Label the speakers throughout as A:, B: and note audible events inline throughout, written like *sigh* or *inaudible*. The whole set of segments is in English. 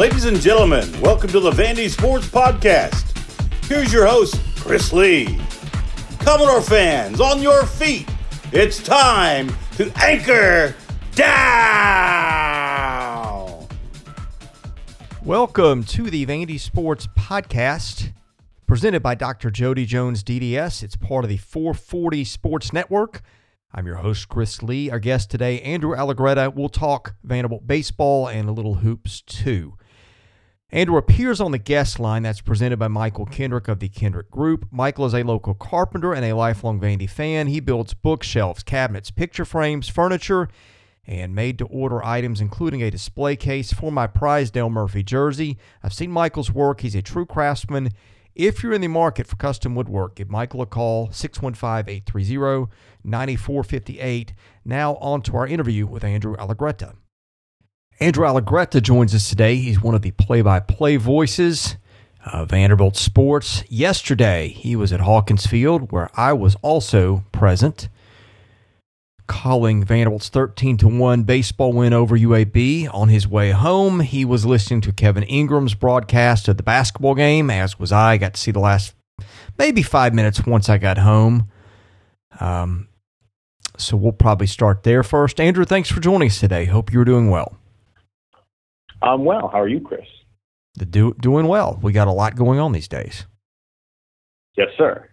A: Ladies and gentlemen, welcome to the Vandy Sports Podcast. Here's your host, Chris Lee. Commodore fans, on your feet. It's time to anchor down.
B: Welcome to the Vandy Sports Podcast, presented by Dr. Jody Jones DDS. It's part of the 440 Sports Network. I'm your host, Chris Lee. Our guest today, Andrew Allegretta. We'll talk Vanderbilt baseball and a little hoops too. Andrew appears on the guest line that's presented by Michael Kendrick of the Kendrick Group. Michael is a local carpenter and a lifelong Vandy fan. He builds bookshelves, cabinets, picture frames, furniture, and made to order items, including a display case for my prized Dale Murphy jersey. I've seen Michael's work. He's a true craftsman. If you're in the market for custom woodwork, give Michael a call, 615 830 9458. Now, on to our interview with Andrew Allegretta. Andrew Allegretta joins us today. He's one of the play by play voices of Vanderbilt Sports. Yesterday, he was at Hawkins Field, where I was also present calling Vanderbilt's 13 to 1 baseball win over UAB. On his way home, he was listening to Kevin Ingram's broadcast of the basketball game, as was I. Got to see the last maybe five minutes once I got home. Um, so we'll probably start there first. Andrew, thanks for joining us today. Hope you're doing well.
C: I'm well. How are you, Chris?
B: The do, doing well. We got a lot going on these days.
C: Yes, sir.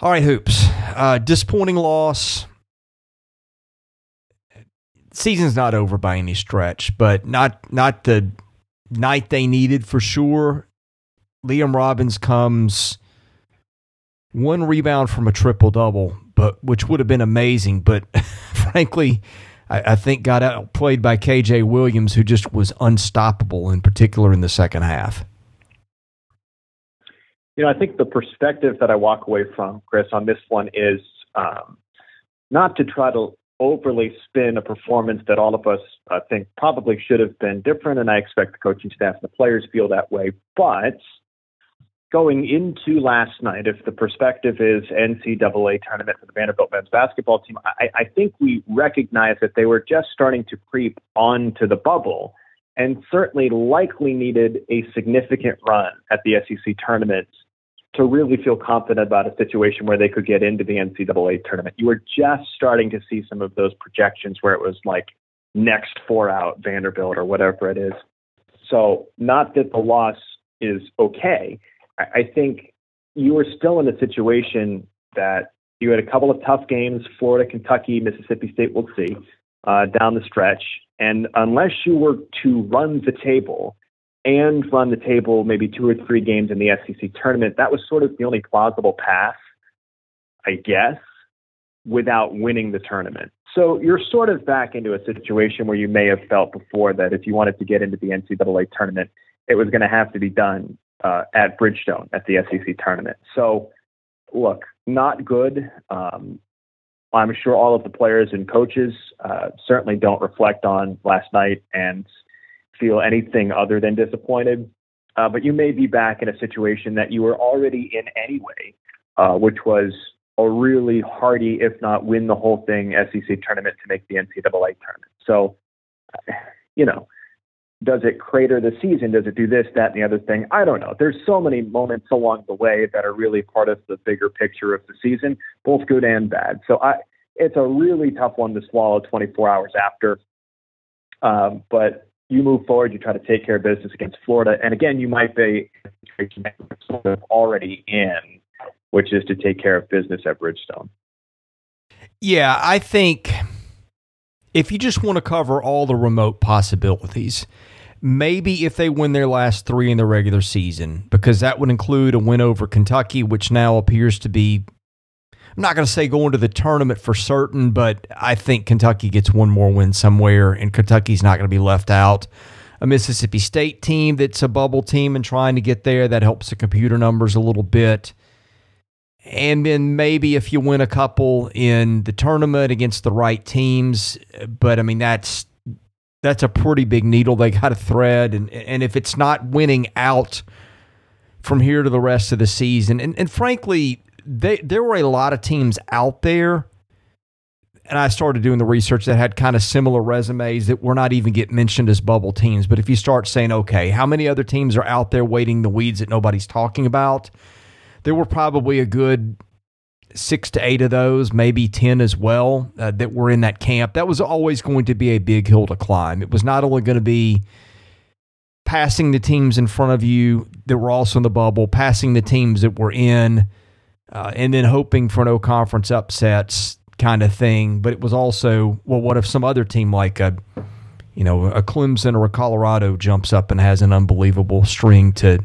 B: All right, hoops. Uh, disappointing loss. Season's not over by any stretch, but not not the night they needed for sure. Liam Robbins comes one rebound from a triple double, but which would have been amazing. But *laughs* frankly, I, I think got outplayed by KJ Williams, who just was unstoppable, in particular in the second half.
C: You know, I think the perspective that I walk away from, Chris, on this one is um, not to try to overly spin a performance that all of us uh, think probably should have been different, and I expect the coaching staff and the players feel that way. But going into last night, if the perspective is NCAA tournament for the Vanderbilt men's basketball team, I, I think we recognize that they were just starting to creep onto the bubble and certainly likely needed a significant run at the SEC tournament to really feel confident about a situation where they could get into the NCAA tournament. You were just starting to see some of those projections where it was like next four out Vanderbilt or whatever it is. So, not that the loss is okay. I think you were still in a situation that you had a couple of tough games Florida, Kentucky, Mississippi State, we'll see, uh, down the stretch. And unless you were to run the table, and run the table maybe two or three games in the SEC tournament, that was sort of the only plausible path, I guess, without winning the tournament. So you're sort of back into a situation where you may have felt before that if you wanted to get into the NCAA tournament, it was going to have to be done uh, at Bridgestone at the SEC tournament. So, look, not good. Um, I'm sure all of the players and coaches uh, certainly don't reflect on last night and feel anything other than disappointed. Uh, but you may be back in a situation that you were already in anyway, uh, which was a really hardy, if not win the whole thing, SEC tournament to make the NCAA tournament. So, you know, does it crater the season? Does it do this, that, and the other thing? I don't know. There's so many moments along the way that are really part of the bigger picture of the season, both good and bad. So I, it's a really tough one to swallow 24 hours after. Um, but you move forward, you try to take care of business against Florida, and again, you might be already in, which is to take care of business at Bridgestone.
B: Yeah, I think if you just want to cover all the remote possibilities, maybe if they win their last three in the regular season, because that would include a win over Kentucky, which now appears to be I'm not going to say going to the tournament for certain, but I think Kentucky gets one more win somewhere, and Kentucky's not going to be left out. A Mississippi State team that's a bubble team and trying to get there, that helps the computer numbers a little bit. And then maybe if you win a couple in the tournament against the right teams, but I mean that's that's a pretty big needle they got to thread, and and if it's not winning out from here to the rest of the season, and and frankly, they, there were a lot of teams out there and I started doing the research that had kind of similar resumes that were not even get mentioned as bubble teams. But if you start saying, okay, how many other teams are out there waiting the weeds that nobody's talking about? There were probably a good six to eight of those, maybe 10 as well, uh, that were in that camp. That was always going to be a big hill to climb. It was not only going to be passing the teams in front of you that were also in the bubble, passing the teams that were in, uh, and then hoping for no conference upsets kind of thing. But it was also, well, what if some other team like a, you know, a Clemson or a Colorado jumps up and has an unbelievable string to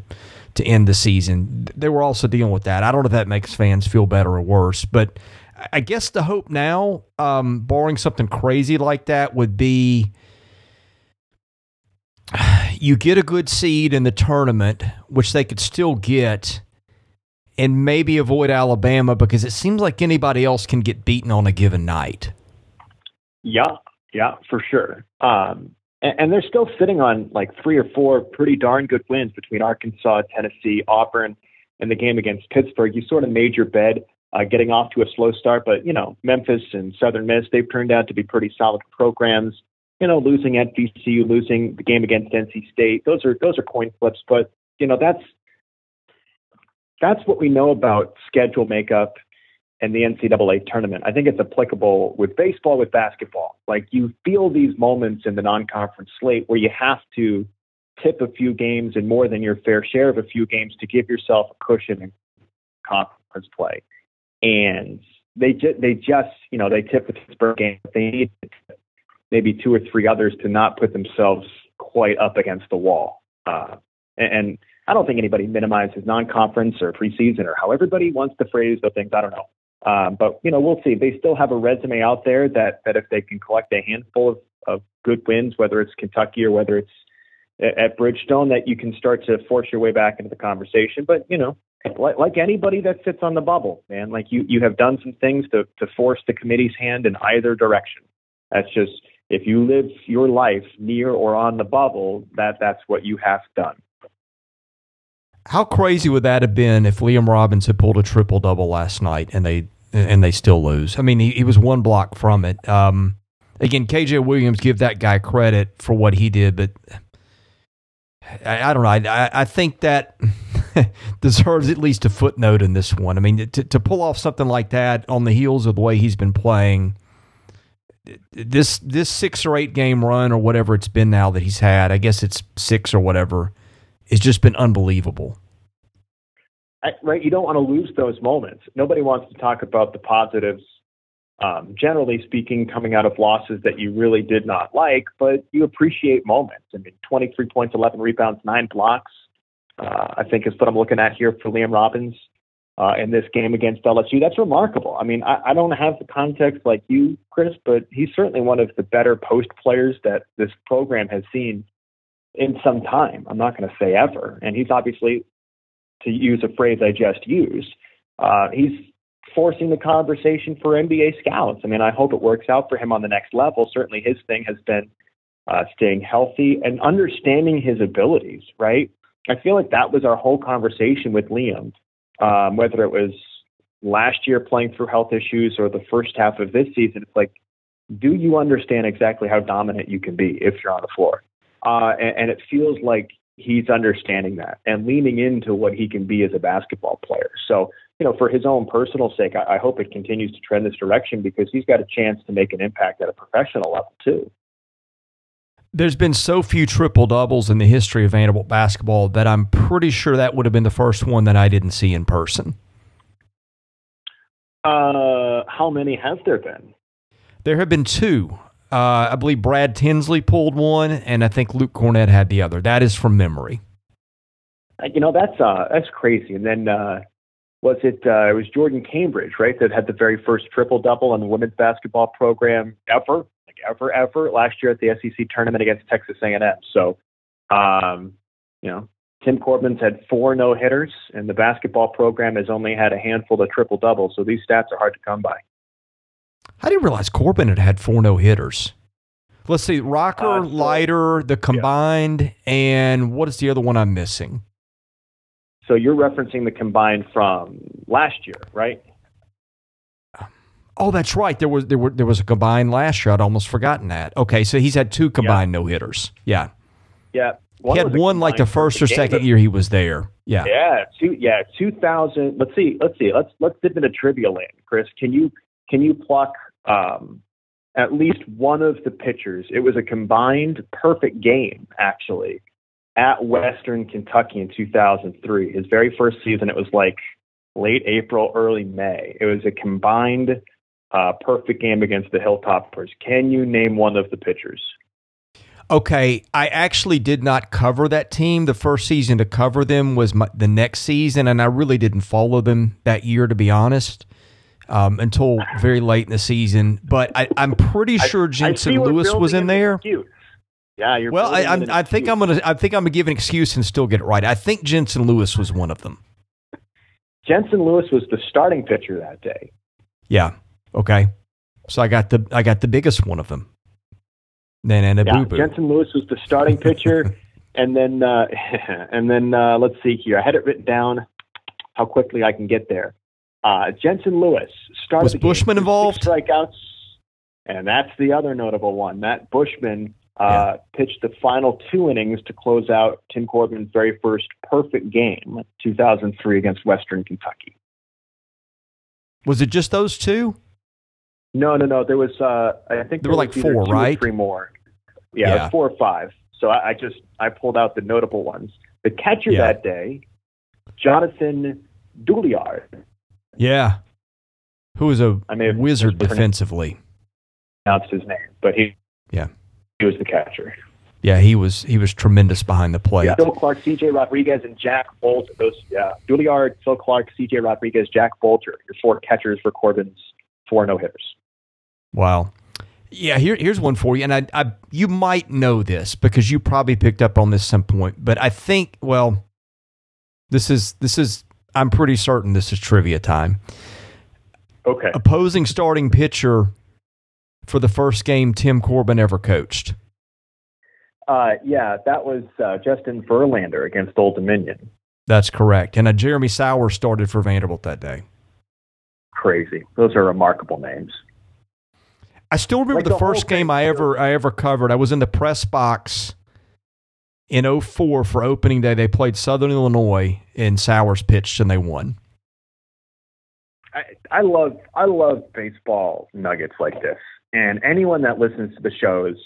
B: to end the season? They were also dealing with that. I don't know if that makes fans feel better or worse, but I guess the hope now, um, barring something crazy like that, would be you get a good seed in the tournament, which they could still get, and maybe avoid Alabama because it seems like anybody else can get beaten on a given night.
C: Yeah, yeah, for sure. Um, and, they're still sitting on like three or four pretty darn good wins between Arkansas, Tennessee, Auburn, and the game against Pittsburgh. You sort of made your bed. Uh, getting off to a slow start, but you know Memphis and Southern Miss they've turned out to be pretty solid programs you know, losing at VCU, losing the game against NC State, those are those are coin flips. But you know, that's that's what we know about schedule makeup and the NCAA tournament. I think it's applicable with baseball, with basketball. Like you feel these moments in the non-conference slate where you have to tip a few games and more than your fair share of a few games to give yourself a cushion in conference play. And they just they just you know they tip the Pittsburgh game. They need maybe two or three others to not put themselves quite up against the wall. Uh, and, and I don't think anybody minimizes non-conference or preseason or how everybody wants to phrase the things. I don't know. Um, but you know, we'll see. They still have a resume out there that that if they can collect a handful of, of good wins, whether it's Kentucky or whether it's at Bridgestone, that you can start to force your way back into the conversation. But you know, like, like anybody that sits on the bubble, man, like you you have done some things to to force the committee's hand in either direction. That's just if you live your life near or on the bubble, that that's what you have done.
B: How crazy would that have been if Liam Robbins had pulled a triple double last night and they and they still lose? I mean, he, he was one block from it. Um, again, KJ Williams, give that guy credit for what he did, but I, I don't know. I, I think that *laughs* deserves at least a footnote in this one. I mean, to, to pull off something like that on the heels of the way he's been playing this this six or eight game run or whatever it's been now that he's had, I guess it's six or whatever, it's just been unbelievable.
C: I, right, you don't want to lose those moments. Nobody wants to talk about the positives. Um, generally speaking, coming out of losses that you really did not like, but you appreciate moments. I mean, 23 points, 11 rebounds, nine blocks. Uh, I think is what I'm looking at here for Liam Robbins uh, in this game against LSU. That's remarkable. I mean, I, I don't have the context like you, Chris, but he's certainly one of the better post players that this program has seen in some time. I'm not going to say ever. And he's obviously, to use a phrase I just used, uh, he's forcing the conversation for NBA scouts. I mean, I hope it works out for him on the next level. Certainly, his thing has been uh, staying healthy and understanding his abilities, right? I feel like that was our whole conversation with Liam um, whether it was last year playing through health issues or the first half of this season. It's like, do you understand exactly how dominant you can be if you're on the floor? Uh, and, and it feels like he's understanding that and leaning into what he can be as a basketball player. So, you know, for his own personal sake, I, I hope it continues to trend this direction because he's got a chance to make an impact at a professional level too
B: there's been so few triple doubles in the history of Vanderbilt basketball that I'm pretty sure that would have been the first one that I didn't see in person.
C: Uh, how many have there been?
B: There have been two. Uh, I believe Brad Tinsley pulled one, and I think Luke Kornet had the other. That is from memory.
C: Uh, you know that's uh, that's crazy. And then uh, was it uh, it was Jordyn Cambridge, right, that had the very first triple double in the women's basketball program ever like ever, ever last year at the SEC tournament against Texas A&M. So, um, you know, Tim Corbin's had four no hitters, and the basketball program has only had a handful of triple doubles. So these stats are hard to come by.
B: I didn't realize Corbin had had four no hitters. Let's see, Rocker, uh, Leiter, the combined, yeah. and what is the other one I'm missing?
C: So you're referencing the combined from last year, right?
B: Oh, that's right. There was there were there was a combined last year. I'd almost forgotten that. Okay, so he's had two combined no hitters. Yeah,
C: Yeah.
B: he had one like the first or second year he was there. Yeah.
C: Yeah, two yeah, two thousand. Let's see, let's see, let's let's dip into trivia land, Chris. Can you can you pluck um, at least one of the pitchers? It was a combined perfect game, actually, at Western Kentucky in two thousand three. His very first season, it was like late April, early May. It was a combined uh, perfect game against the Hilltoppers. Can you name one of the pitchers?
B: Okay, I actually did not cover that team. The first season to cover them was my, the next season, and I really didn't follow them that year, to be honest, um, until very late in the season. But I, am pretty sure Jensen Lewis was in there.
C: Excuse. Yeah, you're
B: well. I, I'm, I think I'm gonna. I think I'm gonna give an excuse and still get it right. I think Jensen Lewis was one of them.
C: Jensen Lewis was the starting pitcher that day.
B: Yeah. Okay. So I got the I got the biggest one of them. Then and a
C: yeah,
B: boo boo.
C: Jensen Lewis was the starting pitcher, *laughs* and then uh, *laughs* and then uh, let's see here. I had it written down how quickly I can get there. Uh, Jensen Lewis started.
B: Was Buschmann involved?
C: Strikeouts, and that's the other notable one. Matt Buschmann uh, yeah. pitched the final two innings to close out Tim Corbin's very first perfect game, 2003 against Western Kentucky.
B: Was it just those two?
C: No, no, no. There was, uh, I think
B: there, were like four, right?
C: three more. Yeah, yeah. four or five. So I, I, just I pulled out the notable ones. The catcher yeah. that day, Jonathan Douliard.
B: Yeah, who was a wizard defensively.
C: Announced his name, but he
B: yeah
C: he was the catcher.
B: Yeah, he was he was tremendous behind the plate.
C: Yeah. Phil Clarke, C.J. Rodriguez, and Jack Bulger. Those yeah, Douliard, Phil Clarke, C.J. Rodriguez, Jack Bulger. Your four catchers for Corbin's four no hitters.
B: Wow. Yeah, here, here's one for you, and I, I, you might know this because you probably picked up on this some point, but I think, well, this is this is I'm pretty certain this is trivia time.
C: Okay.
B: Opposing starting pitcher for the first game Tim Corbin ever coached.
C: Uh, yeah, that was uh, Justin Verlander against Old Dominion.
B: That's correct, and a Jeremy Sowers started for Vanderbilt that day.
C: Crazy. Those are remarkable names.
B: I still remember like the, the first game I ever I ever covered. I was in the press box in 04 for opening day. They played Southern Illinois and Sowers pitched and they won.
C: I, I love I love baseball nuggets like this. And anyone that listens to the shows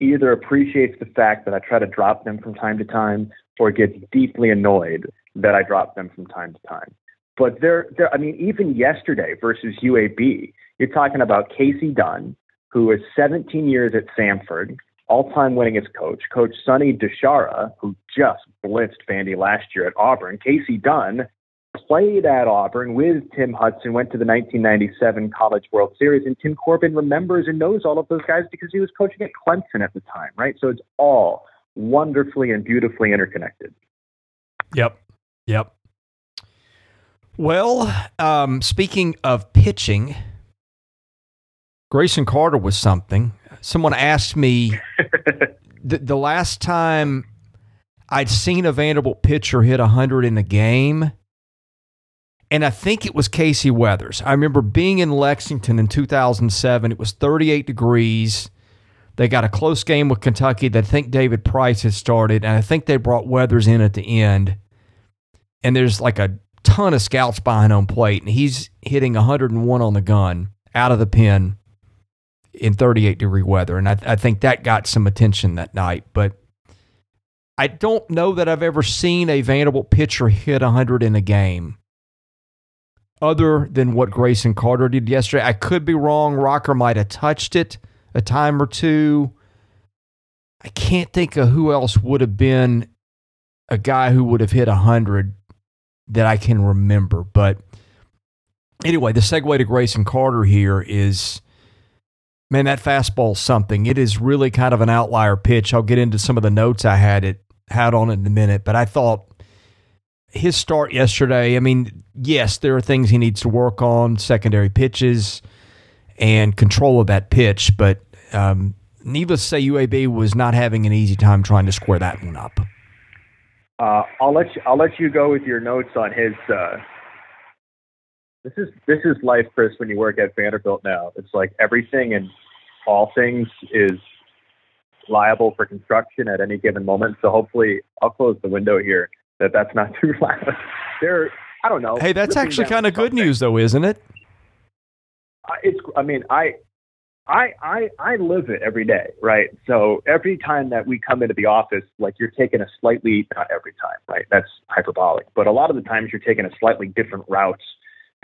C: either appreciates the fact that I try to drop them from time to time or gets deeply annoyed that I drop them from time to time. But they're, they're I mean, even yesterday versus UAB, you're talking about Casey Dunn, who is 17 years at Samford, all-time winningest coach. Coach Sonny DiChiara, who just blitzed Vandy last year at Auburn. Casey Dunn played at Auburn with Tim Hudson, went to the 1997 College World Series, and Tim Corbin remembers and knows all of those guys because he was coaching at Clemson at the time, right? So it's all wonderfully and beautifully interconnected.
B: Yep. Yep. Well, um, speaking of pitching, Grayson Carter was something. Someone asked me *laughs* the, the last time I'd seen a Vanderbilt pitcher hit 100 in a game, and I think it was Casey Weathers. I remember being in Lexington in 2007. It was 38 degrees. They got a close game with Kentucky that I think David Price had started, and I think they brought Weathers in at the end. And there's like a ton of scouts behind home plate, and he's hitting 101 on the gun out of the pen in 38 degree weather. And I, I think that got some attention that night. But I don't know that I've ever seen a Vanderbilt pitcher hit 100 in a game other than what Grayson Carter did yesterday. I could be wrong. Rocker might have touched it a time or two. I can't think of who else would have been a guy who would have hit 100 that I can remember. But anyway, the segue to Grayson Carter here is man, that fastball's something. It is really kind of an outlier pitch. I'll get into some of the notes I had it had on it in a minute, but I thought his start yesterday, I mean, yes, there are things he needs to work on, secondary pitches and control of that pitch, but um, needless to say, UAB was not having an easy time trying to square that one up.
C: Uh, I'll let you. I'll let you go with your notes on his uh, this is this is life, Chris. When you work at Vanderbilt now, it's like everything and all things is liable for construction at any given moment. So hopefully, I'll close the window here. That that's not *laughs* too loud. There, I don't know.
B: Hey, that's actually kind of good news, though, isn't it?
C: Uh, it's. I mean, I I, I I live it every day, right? So every time that we come into the office, like you're taking a slightly not every time, right? That's hyperbolic, but a lot of the times you're taking a slightly different route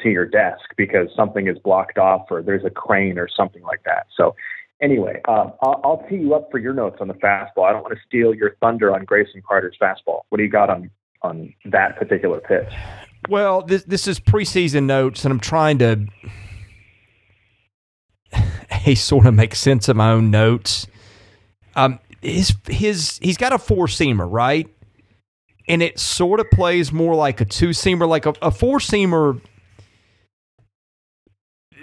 C: to your desk because something is blocked off or there's a crane or something like that. So anyway, uh, I'll, I'll tee you up for your notes on the fastball. I don't want to steal your thunder on Grayson Carter's fastball. What do you got on on that particular pitch?
B: Well, this this is preseason notes, and I'm trying to a sort of make sense of my own notes. Um, his his he's got a four seamer, right? And it sort of plays more like a two seamer, like a, a four seamer.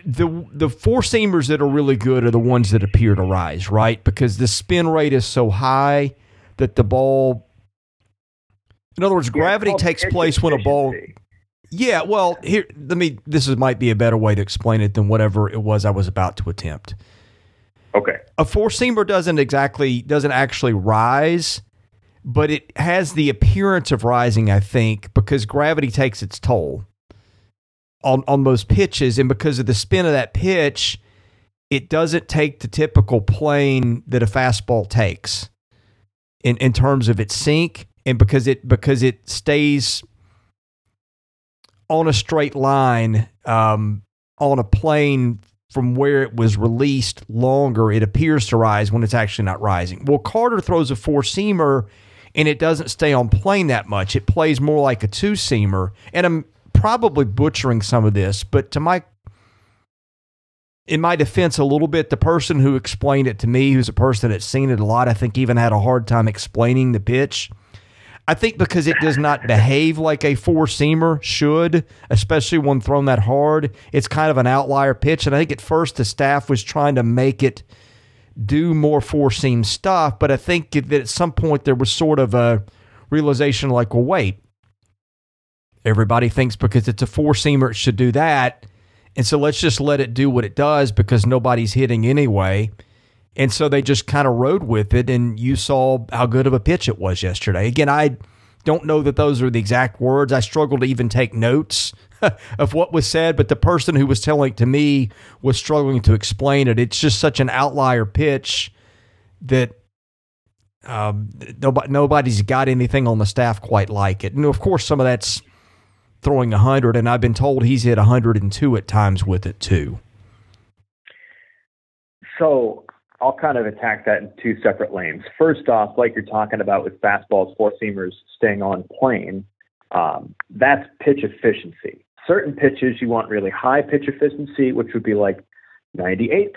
B: The the four seamers that are really good are the ones that appear to rise, right? Because the spin rate is so high that the ball. In other words, gravity takes place when a ball yeah, well, here let me this is might be a better way to explain it than whatever it was I was about to attempt.
C: Okay.
B: A four seamer doesn't exactly doesn't actually rise, but it has the appearance of rising, I think, because gravity takes its toll on on those pitches and because of the spin of that pitch, it doesn't take the typical plane that a fastball takes in in terms of its sink and because it because it stays on a straight line um, on a plane from where it was released longer, it appears to rise when it's actually not rising. Well, Carter throws a four seamer and it doesn't stay on plane that much. It plays more like a two seamer. And I'm probably butchering some of this, but to my in my defense a little bit, the person who explained it to me, who's a person that's seen it a lot, I think even had a hard time explaining the pitch. I think because it does not behave like a four seamer should, especially when thrown that hard, it's kind of an outlier pitch. And I think at first the staff was trying to make it do more four seam stuff, but I think that at some point there was sort of a realization like, well, wait, everybody thinks because it's a four seamer it should do that. And so let's just let it do what it does because nobody's hitting anyway. And so they just kind of rode with it, and you saw how good of a pitch it was yesterday. Again, I don't know that those are the exact words. I struggle to even take notes *laughs* of what was said, but the person who was telling it to me was struggling to explain it. It's just such an outlier pitch that um, nobody, nobody's got anything on the staff quite like it. And of course, some of that's throwing 100, and I've been told he's hit 102 at times with it too.
C: So I'll kind of attack that in two separate lanes. First off, like you're talking about with fastballs, four seamers staying on plane, um, that's pitch efficiency. Certain pitches you want really high pitch efficiency, which would be like 98%,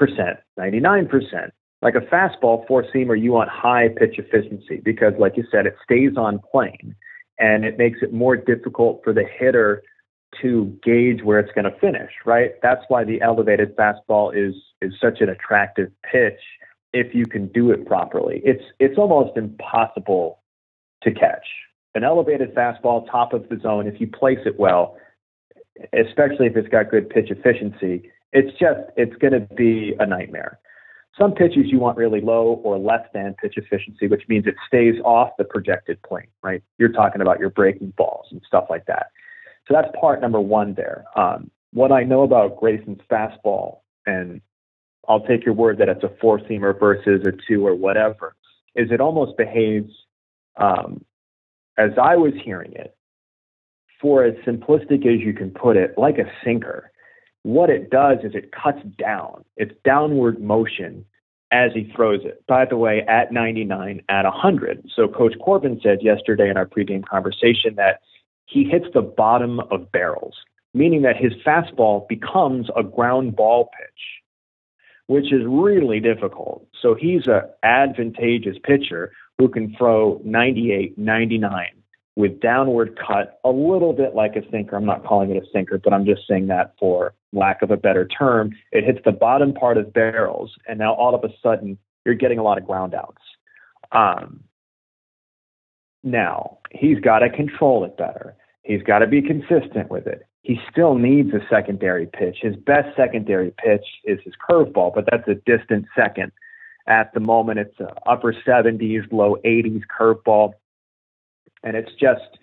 C: 99%. Like a fastball four seamer, you want high pitch efficiency because, like you said, it stays on plane and it makes it more difficult for the hitter to gauge where it's going to finish, right? That's why the elevated fastball is is such an attractive pitch if you can do it properly. It's it's almost impossible to catch. An elevated fastball top of the zone if you place it well, especially if it's got good pitch efficiency, it's just it's going to be a nightmare. Some pitches you want really low or less than pitch efficiency, which means it stays off the projected plane, right? You're talking about your breaking balls and stuff like that. So that's part number one there. Um, what I know about Grayson's fastball, and I'll take your word that it's a four seamer versus a two or whatever, is it almost behaves, um, as I was hearing it, for as simplistic as you can put it, like a sinker. What it does is it cuts down, it's downward motion as he throws it. By the way, at 99, at 100. So Coach Corbin said yesterday in our pregame conversation that he hits the bottom of barrels, meaning that his fastball becomes a ground ball pitch, which is really difficult. So he's an advantageous pitcher who can throw 98, 99 with downward cut, a little bit like a sinker. I'm not calling it a sinker, but I'm just saying that for lack of a better term. It hits the bottom part of barrels, and now all of a sudden you're getting a lot of ground outs. Um, now, he's got to control it better. He's got to be consistent with it. He still needs a secondary pitch. His best secondary pitch is his curveball, but that's a distant second. At the moment, it's upper 70s, low 80s curveball. And it's just,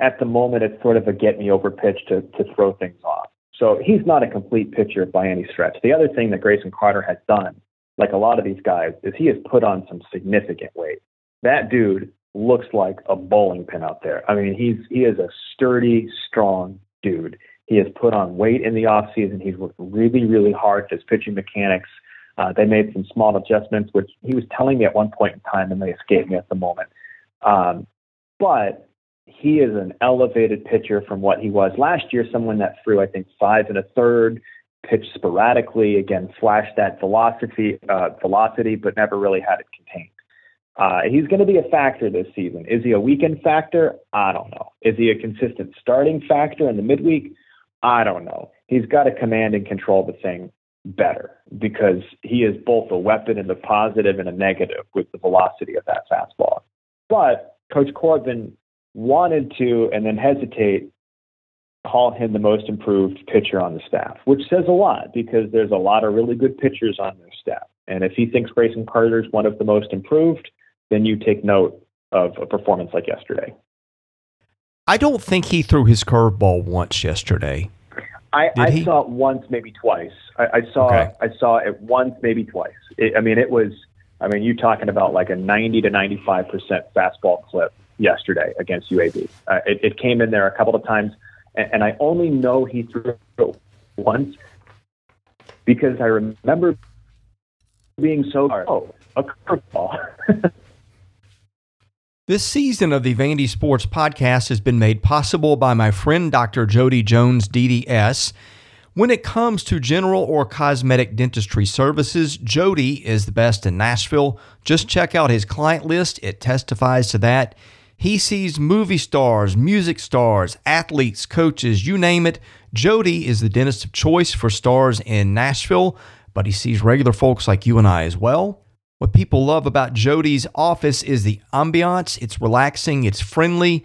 C: at the moment, it's sort of a get me over pitch to, to throw things off. So he's not a complete pitcher by any stretch. The other thing that Grayson Carter has done, like a lot of these guys, is he has put on some significant weight. That dude looks like a bowling pin out there. I mean, he's he is a sturdy, strong dude. He has put on weight in the off season. He's worked really, really hard. His pitching mechanics. Uh, they made some small adjustments, which he was telling me at one point in time, and they escaped me at the moment. Um, but he is an elevated pitcher from what he was last year. Someone that threw, I think, five and a third, pitched sporadically, again, flashed that velocity, uh, velocity, but never really had it contained. Uh, he's going to be a factor this season. Is he a weekend factor? I don't know. Is he a consistent starting factor in the midweek? I don't know. He's got to command and control the thing better because he is both a weapon in the positive and a negative with the velocity of that fastball. But Coach Corbin wanted to and then hesitate call him the most improved pitcher on the staff, which says a lot because there's a lot of really good pitchers on their staff. And if he thinks Grayson Carter is one of the most improved, then you take note of a performance like yesterday.
B: I don't think he threw his curveball once yesterday.
C: I, I saw it once, maybe twice. I, I saw okay. I saw it once, maybe twice. It, I mean, it was. I mean, you talking about like a ninety to ninety-five percent fastball clip yesterday against UAB. Uh, it, it, came in there a couple of times, and, and I only know he threw it once because I remember being so oh a curveball. *laughs*
B: This season of the Vandy Sports Podcast has been made possible by my friend Dr. Jody Jones, DDS. When it comes to general or cosmetic dentistry services, Jody is the best in Nashville. Just check out his client list, it testifies to that. He sees movie stars, music stars, athletes, coaches, you name it. Jody is the dentist of choice for stars in Nashville, but he sees regular folks like you and I as well. What people love about Jody's office is the ambiance. It's relaxing, it's friendly.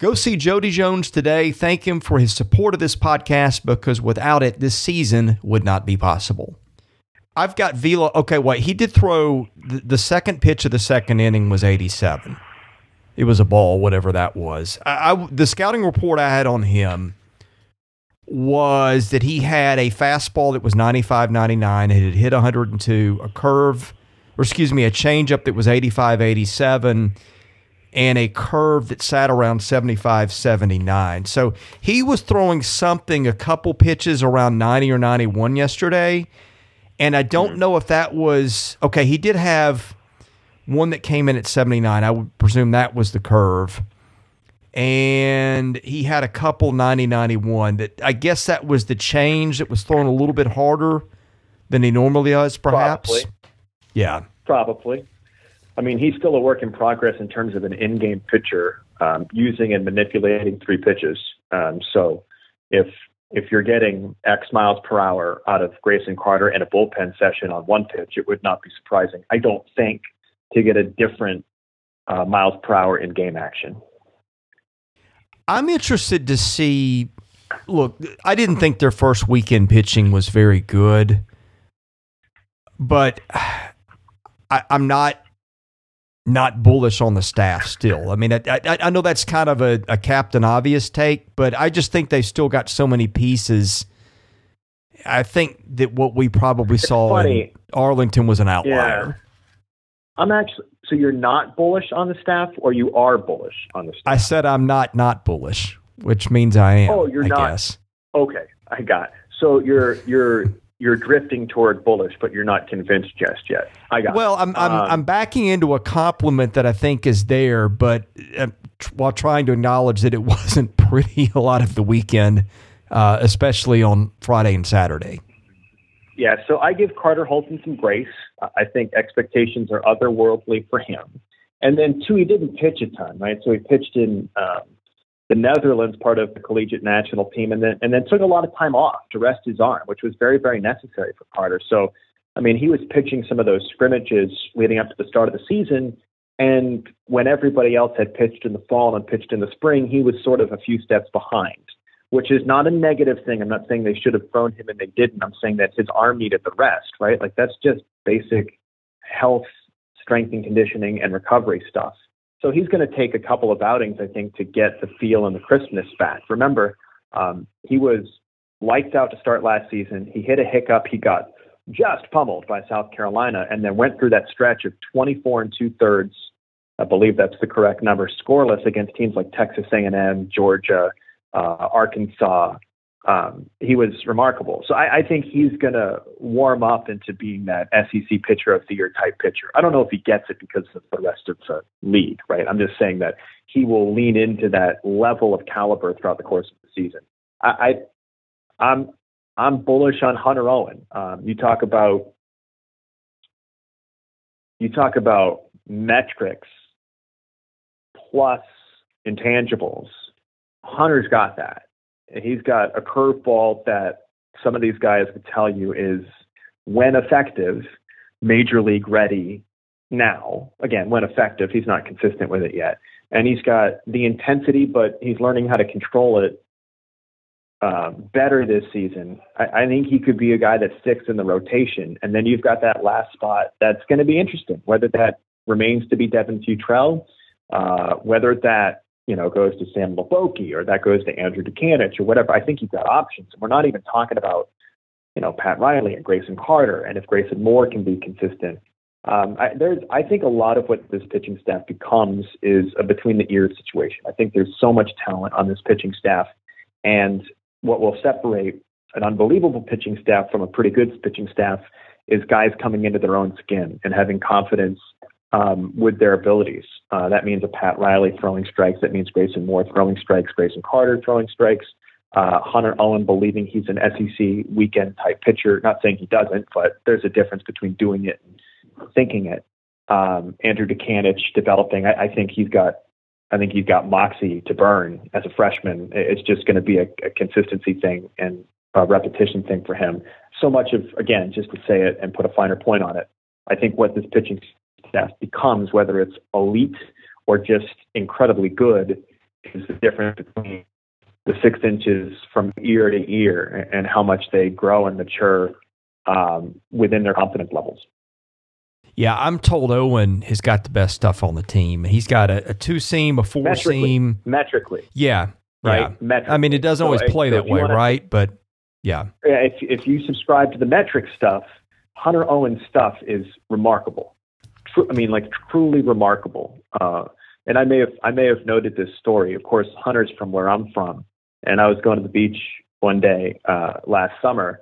B: Go see Jody Jones today. Thank him for his support of this podcast because without it, this season would not be possible. I've got Vila. Okay, wait. He did throw the, the second pitch of the second inning was 87. It was a ball, whatever that was. I, I, the scouting report I had on him was that he had a fastball that was 95 99. It had hit 102, a curve, or excuse me, a changeup that was 85 87 and a curve that sat around 75, 79. So he was throwing something a couple pitches around 90 or 91 yesterday. And I don't hmm. know if that was okay. He did have one that came in at 79. I would presume that was the curve. And he had a couple 90 91 that I guess that was the change that was thrown a little bit harder than he normally does, perhaps.
C: Probably.
B: Yeah.
C: Probably. I mean, he's still a work in progress in terms of an in-game pitcher um, using and manipulating three pitches. Um, so if if you're getting X miles per hour out of Grayson Carter in a bullpen session on one pitch, it would not be surprising, I don't think, to get a different uh, miles per hour in game action.
B: I'm interested to see. Look, I didn't think their first weekend pitching was very good, but *sighs* I, I'm not not bullish on the staff still. I mean, I, I, I know that's kind of a, a, captain obvious take, but I just think they've still got so many pieces. I think that what we probably it's saw funny. in Arlington was an outlier.
C: Yeah. I'm actually so you're not bullish on the staff, or you are bullish on the staff.
B: I said I'm not not bullish, which means I am. Oh, you're I not. Guess.
C: Okay, I got. So you're you're you're drifting toward bullish, but you're not convinced just yet. I got.
B: Well, I'm I'm, um, I'm backing into a compliment that I think is there, but uh, while trying to acknowledge that it *laughs* wasn't pretty a lot of the weekend, uh, especially on Friday and Saturday.
C: Yeah, so I give Carter Holton some grace. I think expectations are otherworldly for him. And then, two, he didn't pitch a ton, right? So he pitched in um, the Netherlands, part of the collegiate national team, and then and then took a lot of time off to rest his arm, which was very, very necessary for Carter. So, I mean, he was pitching some of those scrimmages leading up to the start of the season, and when everybody else had pitched in the fall and pitched in the spring, he was sort of a few steps behind, which is not a negative thing. I'm not saying they should have thrown him and they didn't. I'm saying that his arm needed the rest, right? Like that's just basic health, strength and conditioning and recovery stuff. So he's going to take a couple of outings, I think, to get the feel and the crispness back. Remember, um, he was lights out to start last season. He hit a hiccup. He got just pummeled by South Carolina and then went through that stretch of 24 and two thirds I believe that's the correct number, scoreless against teams like Texas A&M, Georgia, uh, Arkansas. Um, he was remarkable. So I, I think he's going to warm up into being that SEC pitcher of the year type pitcher. I don't know if he gets it because of the rest of the league, right? I'm just saying that he will lean into that level of caliber throughout the course of the season. I, I I'm I'm bullish on Hunter Owen. Um, you talk about you talk about metrics plus intangibles. Hunter's got that. He's got a curveball that some of these guys would tell you is, when effective, major league ready now. Again, when effective, he's not consistent with it yet. And he's got the intensity, but he's learning how to control it uh, better this season. I, I think he could be a guy that sticks in the rotation. And then you've got that last spot that's going to be interesting, whether that remains to be Devin Futrell uh, whether that you know goes to Sam Hliboki or that goes to Andrew Dutkanych or whatever, I think you've got options. We're not even talking about you know Pat Reilly and Grayson Carter, and if Grayson Moore can be consistent. Um, I, there's, I think a lot of what this pitching staff becomes is a between the ears situation. I think there's so much talent on this pitching staff, and what will separate an unbelievable pitching staff from a pretty good pitching staff is guys coming into their own skin and having confidence um, with their abilities. Uh, that means a Pat Reilly throwing strikes. That means Grayson Moore throwing strikes. Grayson Carter throwing strikes. Uh, Hunter Owen believing he's an SEC weekend type pitcher. Not saying he doesn't, but there's a difference between doing it and thinking it. Um, Andrew Dutkanych developing. I, I think he's got. I think he's got moxie to burn as a freshman. It's just going to be a, a consistency thing and a repetition thing for him. So much of again, just to say it and put a finer point on it. I think what this pitching staff becomes, whether it's elite or just incredibly good, is the difference between the six inches from ear to ear and how much they grow and mature um, within their confidence levels.
B: Yeah, I'm told Owen has got the best stuff on the team. He's got a, a two seam, a four
C: metrically,
B: seam.
C: Metrically.
B: Yeah.
C: Right.
B: Yeah. I mean, it doesn't always play so that way, right? But yeah.
C: If, if you subscribe to the metric stuff, Hunter Owen's stuff is remarkable. I mean, like truly remarkable. Uh, and I may have I may have noted this story. Of course, Hunter's from where I'm from, and I was going to the beach one day uh, last summer,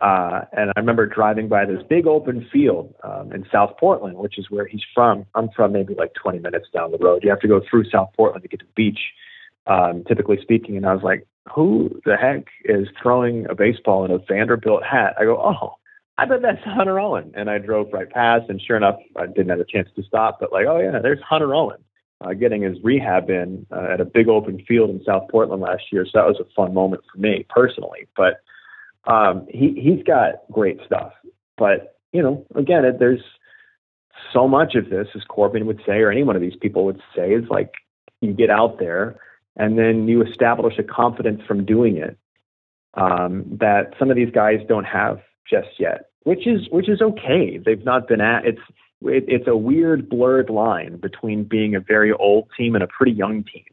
C: uh, and I remember driving by this big open field um, in South Portland, which is where he's from. I'm from maybe like 20 minutes down the road. You have to go through South Portland to get to the beach, um, typically speaking. And I was like, who the heck is throwing a baseball in a Vanderbilt hat? I go, oh, I bet that's Hunter Owen. And I drove right past, and sure enough, I didn't have a chance to stop. But like, oh yeah, there's Hunter Owen uh, getting his rehab in uh, at a big open field in South Portland last year. So that was a fun moment for me personally. But um, he he's got great stuff. But you know, again, it, there's so much of this, as Corbin would say, or any one of these people would say, is like you get out there and then you establish a confidence from doing it um, that some of these guys don't have just yet which is which is okay. They've not been at it's it, it's a weird blurred line between being a very old team and a pretty young team.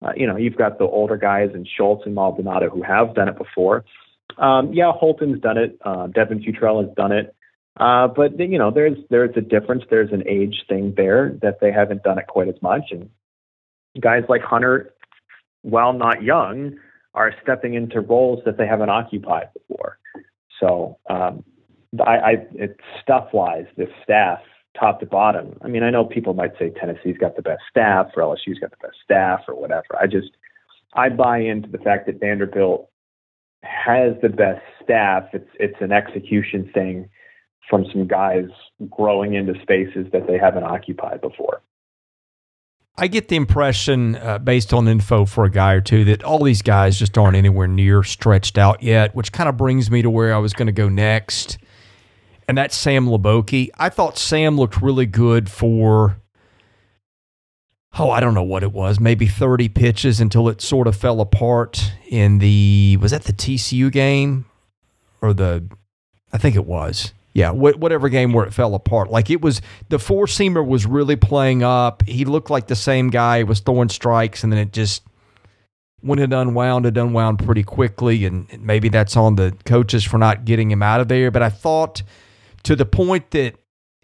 C: Uh, you know, you've got the older guys and Schultz and Maldonado who have done it before. Um, yeah, Holton's done it. Uh, Devin Futrell has done it. Uh, but you know, there's there's a difference. There's an age thing there that they haven't done it quite as much. And guys like Hunter, while not young, are stepping into roles that they haven't occupied before. So um, I, I it's stuff wise, this staff, top to bottom. I mean, I know people might say Tennessee's got the best staff or LSU's got the best staff or whatever. I just I buy into the fact that Vanderbilt has the best staff. It's it's an execution thing from some guys growing into spaces that they haven't occupied before.
B: I get the impression, uh, based on info for a guy or two, that all these guys just aren't anywhere near stretched out yet, which kind of brings me to where I was going to go next. And that's Sam Hliboki. I thought Sam looked really good for, oh, I don't know what it was, maybe 30 pitches until it sort of fell apart in the, was that the TCU game? Or the, I think it was yeah, wh- whatever game where it fell apart. Like it was the four seamer was really playing up. He looked like the same guy. was throwing strikes, and then it just when it unwound, it unwound pretty quickly. And maybe that's on the coaches for not getting him out of there. But I thought to the point that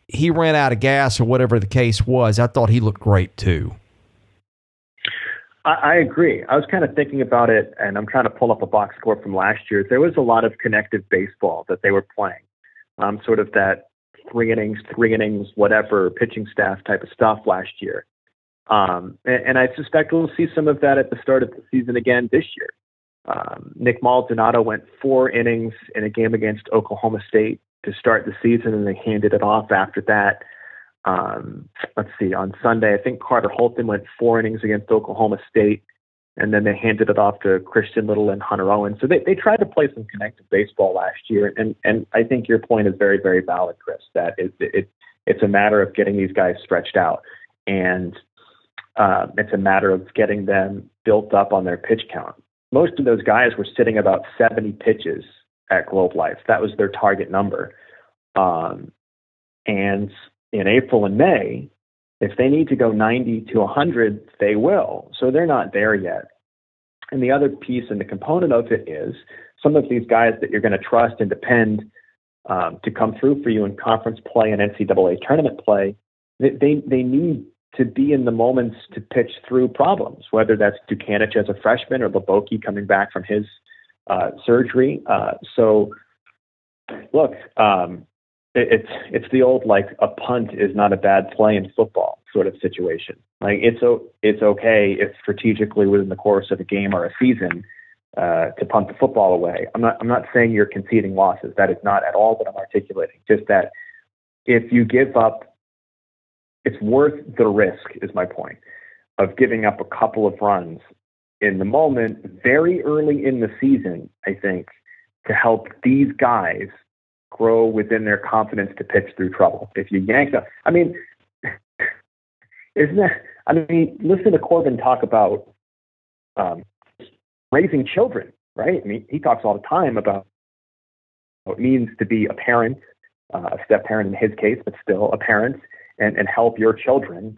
B: he ran out of gas or whatever the case was, I thought he looked great too.
C: I, agree. I was kind of thinking about it, and I'm trying to pull up a box score from last year. There was a lot of connective baseball that they were playing um, sort of that three innings, three innings, whatever pitching staff type of stuff last year. Um, and, and, I suspect we'll see some of that at the start of the season again this year. Um, Nick Maldonado went four innings in a game against Oklahoma State to start the season, and they handed it off after that. Um, let's see, on Sunday, I think Carter Holton went four innings against Oklahoma State and then they handed it off to Christian Little and Hunter Owen. So they, they tried to play some connected baseball last year, and and I think your point is very very valid, Chris. That it, it it's a matter of getting these guys stretched out, and uh, it's a matter of getting them built up on their pitch count. Most of those guys were sitting about 70 pitches at Globe Life. That was their target number. Um, and in April and May, if they need to go 90 to 100, they will. So they're not there yet. And the other piece and the component of it is some of these guys that you're going to trust and depend um, to come through for you in conference play and NCAA tournament play, they, they, need to be in the moments to pitch through problems, whether that's Dutkanych as a freshman or Hliboki coming back from his uh, surgery. Uh, so, look, um, it's it's the old like a punt is not a bad play in football sort of situation. Like it's o- it's okay if strategically within the course of a game or a season uh, to punt the football away. I'm not I'm not saying you're conceding losses. That is not at all what I'm articulating. Just that if you give up, it's worth the risk. Is my point of giving up a couple of runs in the moment very early in the season. I think to help these guys grow within their confidence to pitch through trouble. If you yank them, I mean, *laughs* isn't that? I mean, listen to Corbin talk about um, raising children, right? I mean, he talks all the time about what it means to be a parent, uh, a step parent in his case, but still a parent, and, and help your children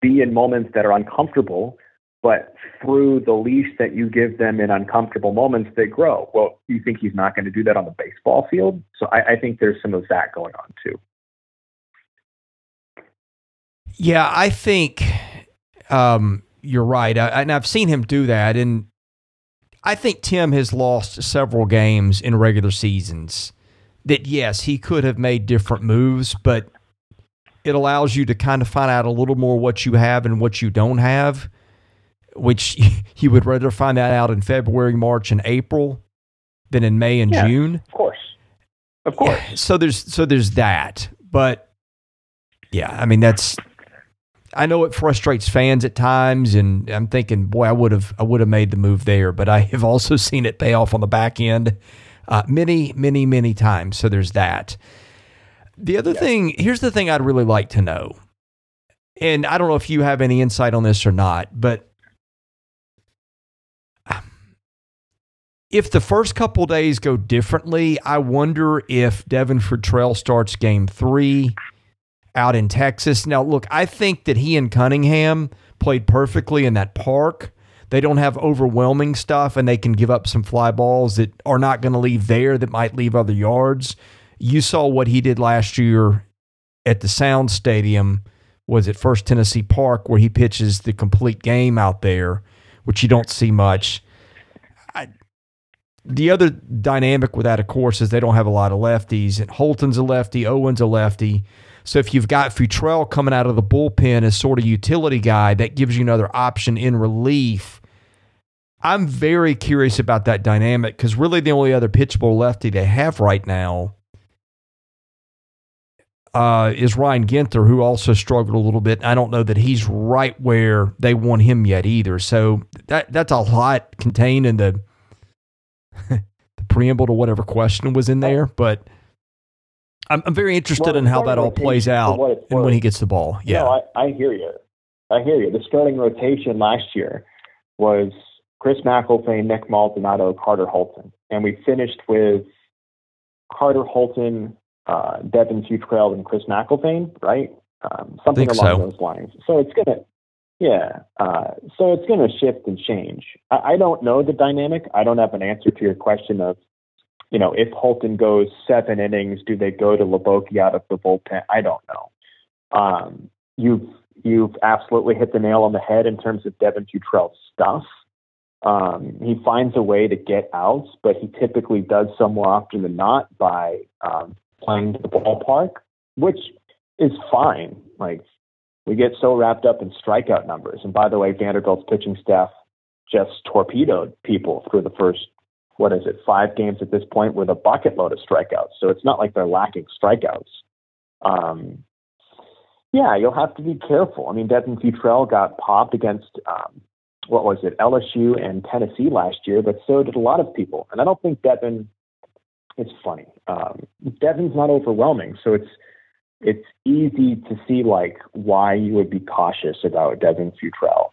C: be in moments that are uncomfortable but through the leash that you give them in uncomfortable moments, they grow. Well, you think he's not going to do that on the baseball field? So I, I think there's some of that going on too.
B: Yeah, I think um, you're right. I, and I've seen him do that. And I think Tim has lost several games in regular seasons that, yes, he could have made different moves, but it allows you to kind of find out a little more what you have and what you don't have which *laughs* you would rather find that out in February, March, and April than in May and
C: yeah,
B: June.
C: Of course, of course.
B: Yeah, so there's so there's that, but yeah, I mean that's. I know it frustrates fans at times, and I'm thinking, boy, I would have I would have made the move there, but I have also *laughs* seen it pay off on the back end uh, many, many, many times. So there's that. The other yeah. thing, here's the thing I'd really like to know, and I don't know if you have any insight on this or not, but if the first couple days go differently, I wonder if Devin Futrell starts game three out in Texas. Now, look, I think that he and Cunningham played perfectly in that park. They don't have overwhelming stuff and they can give up some fly balls that are not going to leave there that might leave other yards. You saw what he did last year at the Sound Stadium, was at First Tennessee Park, where he pitches the complete game out there, which you don't see much the other dynamic with that, of course, is they don't have a lot of lefties. And Holton's a lefty, Owen's a lefty. So if you've got Futrell coming out of the bullpen as sort of utility guy, that gives you another option in relief. I'm very curious about that dynamic because really the only other pitchable lefty they have right now uh, is Ryan Ginther, who also struggled a little bit. I don't know that he's right where they want him yet either. So that that's a lot contained in the *laughs* the preamble to whatever question was in there. But I'm, I'm very interested well, in how that all plays out and when he gets the ball. Yeah,
C: no, I, I hear you. I hear you. The starting rotation last year was Chris McElvain, Nick Maldonado, Carter Holton, and we finished with Carter Holton, uh, Devin Futrell and Chris McElvain, right? Um, something along so. those lines. So it's gonna, yeah. Uh, so it's gonna shift and change. I, I don't know the dynamic. I don't have an answer to your question of, you know, if Holton goes seven innings, do they go to Hliboki out of the bullpen? I don't know. Um, you've you've absolutely hit the nail on the head in terms of Devin Futrell's stuff. Um, he finds a way to get outs, but he typically does so more often than not by um, playing the ballpark, which is fine. Like we get so wrapped up in strikeout numbers. And by the way, Vanderbilt's pitching staff just torpedoed people through the first what is it, five games at this point with a bucket load of strikeouts. So it's not like they're lacking strikeouts. Um, yeah, you'll have to be careful. I mean, Devin Futrell got popped against um, what was it, LSU and Tennessee last year, but so did a lot of people. And I don't think Devin it's funny. Um, Devin's not overwhelming, so it's it's easy to see like why you would be cautious about Devin Futrell.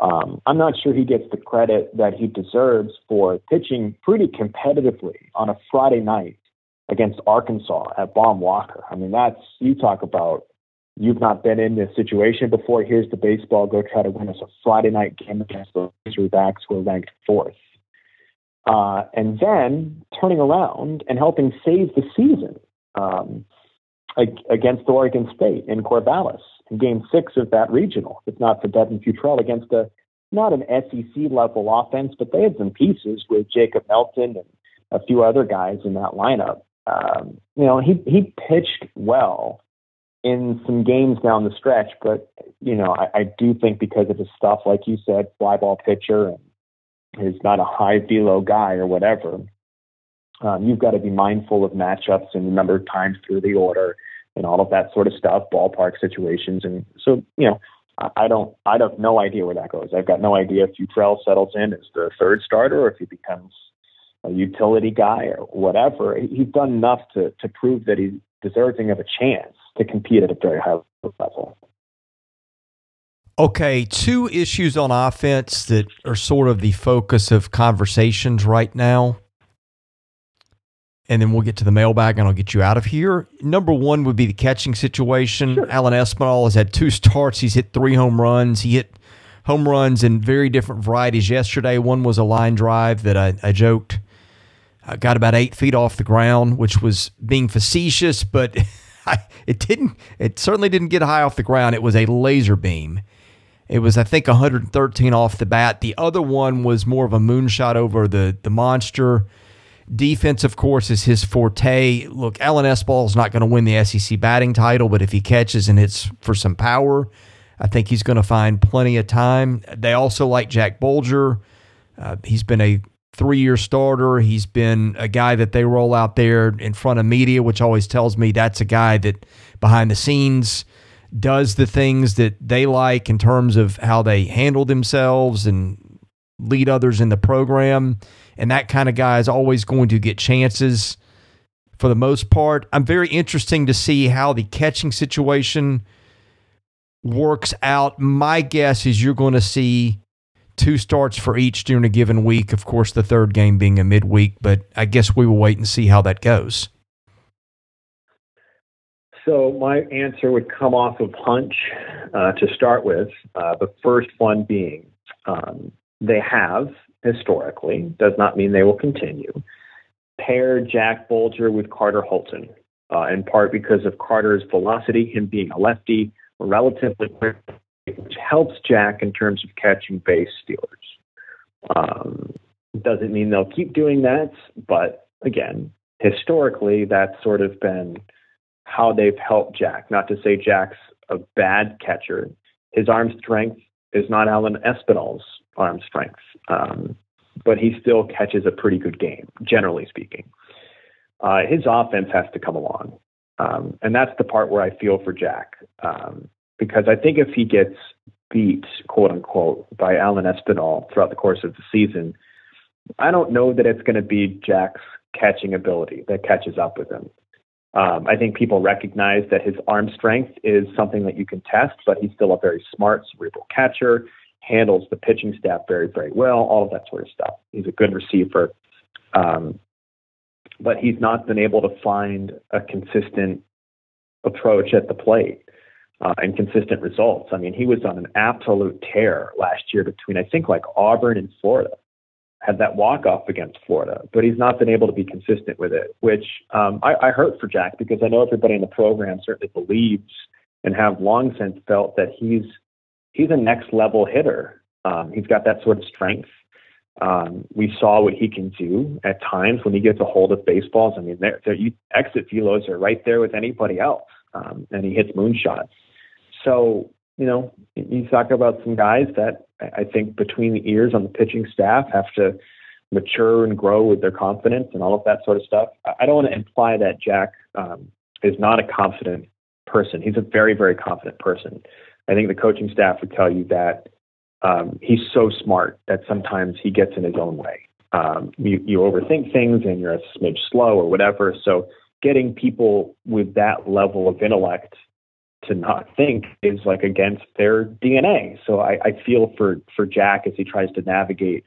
C: Um, I'm not sure he gets the credit that he deserves for pitching pretty competitively on a Friday night against Arkansas at Baum Walker. I mean, that's you talk about you've not been in this situation before. Here's the baseball. Go try to win us a Friday night game against the Razorbacks who are ranked fourth uh, and then turning around and helping save the season um, against Oregon State in Corvallis in Game Six of that regional. If not for Devin Futrell against a not an SEC level offense, but they had some pieces with Jacob Melton and a few other guys in that lineup. Um, you know, he he pitched well in some games down the stretch, but you know, I, I do think because of his stuff, like you said, fly ball pitcher and is not a high velo guy or whatever, um, you've got to be mindful of matchups and the number of times through the order and all of that sort of stuff, ballpark situations. And so, you know, I don't, I have no idea where that goes. I've got no idea if Futrell settles in as the third starter or if he becomes a utility guy or whatever. He's done enough to, to prove that he's deserving of a chance to compete at a very high level.
B: Okay, two issues on offense that are sort of the focus of conversations right now. And then we'll get to the mailbag and I'll get you out of here. Number one would be the catching situation. Sure. Alan Espinal has had two starts. He's hit three home runs. He hit home runs in very different varieties yesterday. One was a line drive that I, I joked I got about eight feet off the ground, which was being facetious, but *laughs* it didn't. It certainly didn't get high off the ground. It was a laser beam. It was, I think, 113 off the bat. The other one was more of a moonshot over the the monster. Defense, of course, is his forte. Look, Alan Espinal is not going to win the SEC batting title, but if he catches and hits for some power, I think he's going to find plenty of time. They also like Jack Bulger. Uh, he's been a three year starter. He's been a guy that they roll out there in front of media, which always tells me that's a guy that behind the scenes does the things that they like in terms of how they handle themselves and lead others in the program. And that kind of guy is always going to get chances for the most part. I'm very interesting to see how the catching situation works out. My guess is you're going to see two starts for each during a given week. Of course, the third game being a midweek, but I guess we will wait and see how that goes.
C: So my answer would come off of hunch uh, to start with. Uh, the first one being um, they have historically does not mean they will continue. Paired Jack Bulger with Carter Holton, uh, in part because of Carter's velocity, him being a lefty, relatively quick, which helps Jack in terms of catching base stealers. Um, doesn't mean they'll keep doing that, but again, historically, that's sort of been how they've helped Jack. Not to say Jack's a bad catcher. His arm strength is not Alan Espinal's arm strength. Um, but he still catches a pretty good game, generally speaking. Uh, his offense has to come along. Um, and that's the part where I feel for Jack. Um, because I think if he gets beat, quote unquote, by Alan Espinal throughout the course of the season, I don't know that it's going to be Jack's catching ability that catches up with him. Um, I think people recognize that his arm strength is something that you can test, but he's still a very smart, cerebral catcher, handles the pitching staff very, very well, all of that sort of stuff. He's a good receiver. Um, but he's not been able to find a consistent approach at the plate uh, and consistent results. I mean, he was on an absolute tear last year between, I think, like Auburn and Florida had that walk off against Florida, but he's not been able to be consistent with it, which um, I, I hurt for Jack because I know everybody in the program certainly believes and have long since felt that he's he's a next level hitter. Um, he's got that sort of strength. Um, we saw what he can do at times when he gets a hold of baseballs. I mean, their exit velos are right there with anybody else, um, and he hits moonshots. So you know, you talk about some guys that I think between the ears on the pitching staff have to mature and grow with their confidence and all of that sort of stuff. I don't want to imply that Jack um, is not a confident person. He's a very, very confident person. I think the coaching staff would tell you that um, he's so smart that sometimes he gets in his own way. Um, you, you overthink things and you're a smidge slow or whatever. So getting people with that level of intellect to not think is like against their DNA. So I, I feel for for Jack as he tries to navigate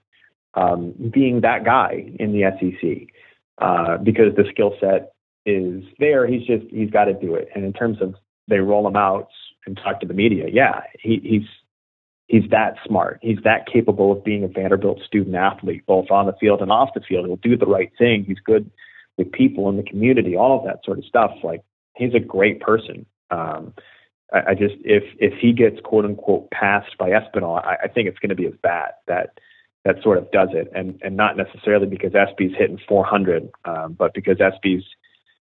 C: um, being that guy in the SEC uh, because the skill set is there. He's just he's got to do it. And in terms of they roll him out and talk to the media, yeah, he, he's he's that smart. He's that capable of being a Vanderbilt student athlete, both on the field and off the field. He'll do the right thing. He's good with people in the community, all of that sort of stuff. Like he's a great person. Um, I, I, just if if he gets quote unquote passed by Espinal, I, I think it's going to be as bad that that sort of does it, and and not necessarily because Espy's hitting 400, um, but because Espy's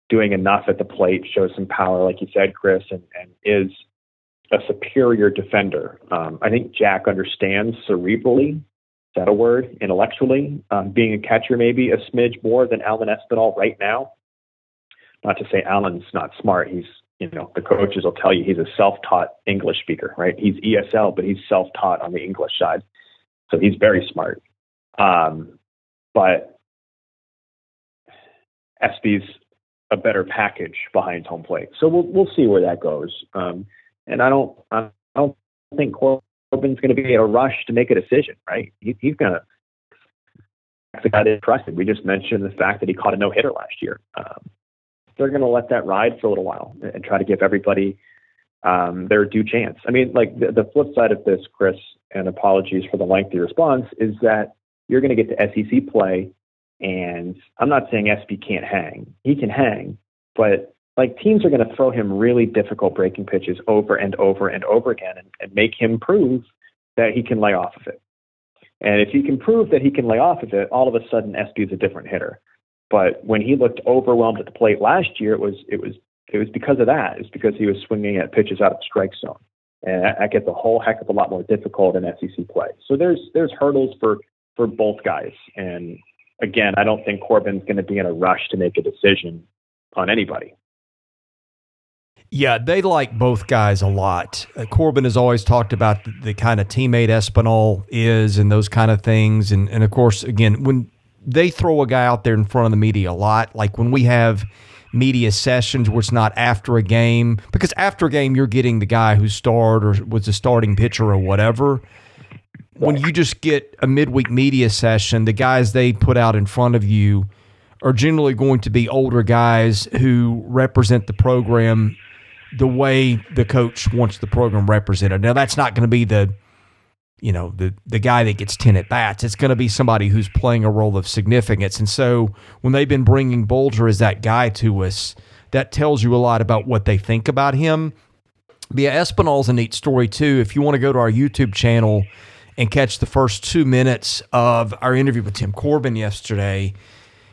C: doing enough at the plate, shows some power, like you said, Chris, and, and is a superior defender. Um, I think Jack understands cerebrally. Is that a word? Intellectually, um, being a catcher maybe a smidge more than Alan Espinal right now. Not to say Alan's not smart. He's you know, the coaches will tell you he's a self-taught English speaker, right? He's ESL, but he's self-taught on the English side, so he's very smart. Um, but Espy's a better package behind home plate, so we'll we'll see where that goes. Um, and I don't I don't think Corbin's going to be in a rush to make a decision, right? He, he's going to the guy that impressive. We just mentioned the fact that he caught a no hitter last year. Um, they're going to let that ride for a little while and try to give everybody um, their due chance. I mean, like the, the flip side of this, Chris, and apologies for the lengthy response, is that you're going to get to SEC play, and I'm not saying Espy can't hang. He can hang, but like teams are going to throw him really difficult breaking pitches over and over and over again and, and make him prove that he can lay off of it. And if he can prove that he can lay off of it, all of a sudden Espy is a different hitter. But when he looked overwhelmed at the plate last year, it was it was it was because of that. It's because he was swinging at pitches out of the strike zone, and that, that gets a whole heck of a lot more difficult in SEC play. So there's there's hurdles for for both guys. And again, I don't think Corbin's going to be in a rush to make a decision on anybody.
B: Yeah, they like both guys a lot. Uh, Corbin has always talked about the, the, kind of teammate Espinal is and those kind of things. And, and of course, again, when they throw a guy out there in front of the media a lot. Like when we have media sessions where it's not after a game, because after a game you're getting the guy who starred or was a starting pitcher or whatever. When you just get a midweek media session, the guys they put out in front of you are generally going to be older guys who represent the program the way the coach wants the program represented. Now that's not going to be the you know the the guy that gets 10 at bats. It's going to be somebody who's playing a role of significance. And so when they've been bringing Bulger as that guy to us that tells you a lot about what they think about him. But yeah Espinal's a neat story too. If you want to go to our YouTube channel and catch the first 2 minutes of our interview with Tim Corbin yesterday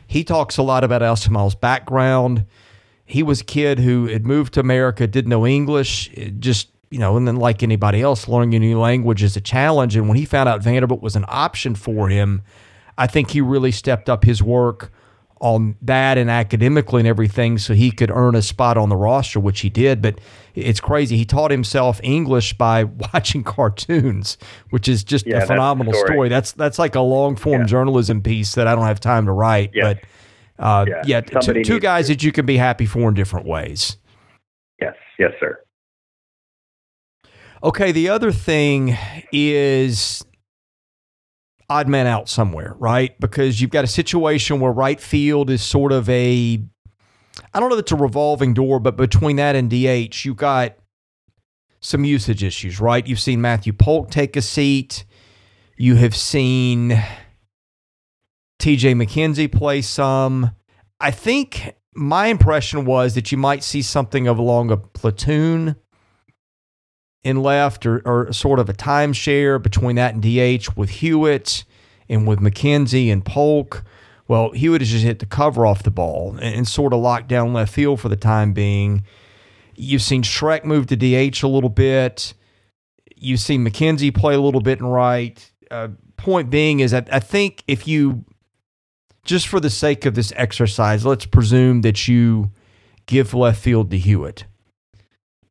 B: he talks a lot about Espinal's background he was a kid who had moved to America didn't know English eh, just you know, and then like anybody else, learning a new language is a challenge. And when he found out Vanderbilt was an option for him, I think he really stepped up his work on that and academically and everything so he could earn a spot on the roster, which he did. But it's crazy. He taught himself English by *laughs* watching cartoons, which is just yeah, a phenomenal that's story. That's that's like a long form yeah. journalism piece that I don't have time to write. Yes. But uh, yeah, yeah two, two guys that you can be happy for in different ways.
C: Yes, yes, sir.
B: Okay, the other thing is odd man out somewhere, right? Because you've got a situation where right field is sort of a, I don't know if it's a revolving door, but between that and DH, you've got some usage issues, right? You've seen Matthew Polk take a seat. You have seen TJ McKenzie play some. I think my impression was that you might see something of along a platoon in left or, or sort of a timeshare between that and DH with Hewitt and with McKenzie and Polk. Well, Hewitt has just hit the cover off the ball and, and sort of locked down left field for the time being. You've seen Schreck move to DH a little bit. You've seen McKenzie play a little bit in right. Uh, point being is I think if you, just for the sake of this exercise, let's presume that you give left field to Hewitt.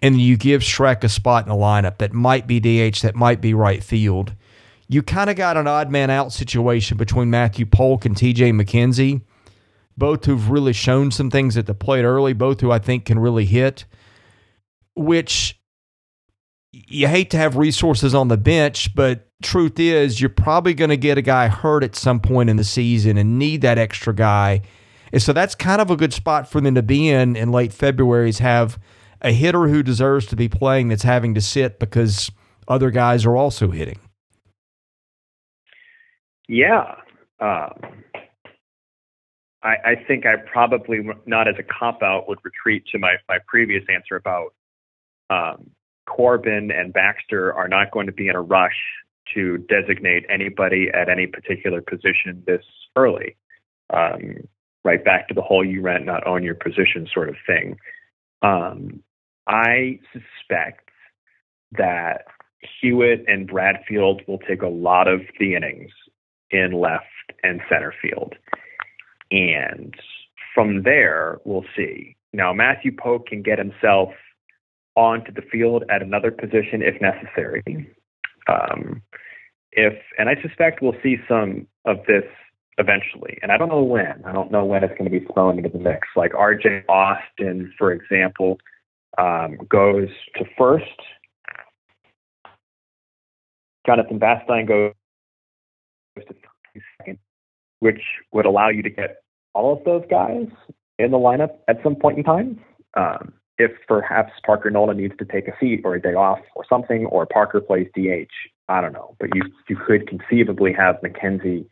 B: And you give Schreck a spot in the lineup that might be DH, that might be right field, you kind of got an odd man out situation between Matthew Polk and TJ McKenzie, both who've really shown some things at the plate early, both who I think can really hit, which you hate to have resources on the bench, but truth is, you're probably going to get a guy hurt at some point in the season and need that extra guy. And so that's kind of a good spot for them to be in in late February is have – a hitter who deserves to be playing that's having to sit because other guys are also hitting.
C: Yeah. Um, I, I, think I probably, not as a cop out, would retreat to my, my previous answer about um, Corbin and Baxter are not going to be in a rush to designate anybody at any particular position this early. Um, right back to the whole you rent, not own your position sort of thing. Um, I suspect that Hewitt and Bradfield will take a lot of the innings in left and center field. And from there, we'll see. Now, Matthew Polk can get himself onto the field at another position if necessary. Um, if and I suspect we'll see some of this eventually. And I don't know when. I don't know when it's going to be thrown into the mix. Like R.J. Austin, for example, um, goes to first. Jonathan Vastine goes to second, which would allow you to get all of those guys in the lineup at some point in time. Um, if perhaps Parker Noland needs to take a seat or a day off or something, or Parker plays DH, I don't know. But you you could conceivably have McKenzie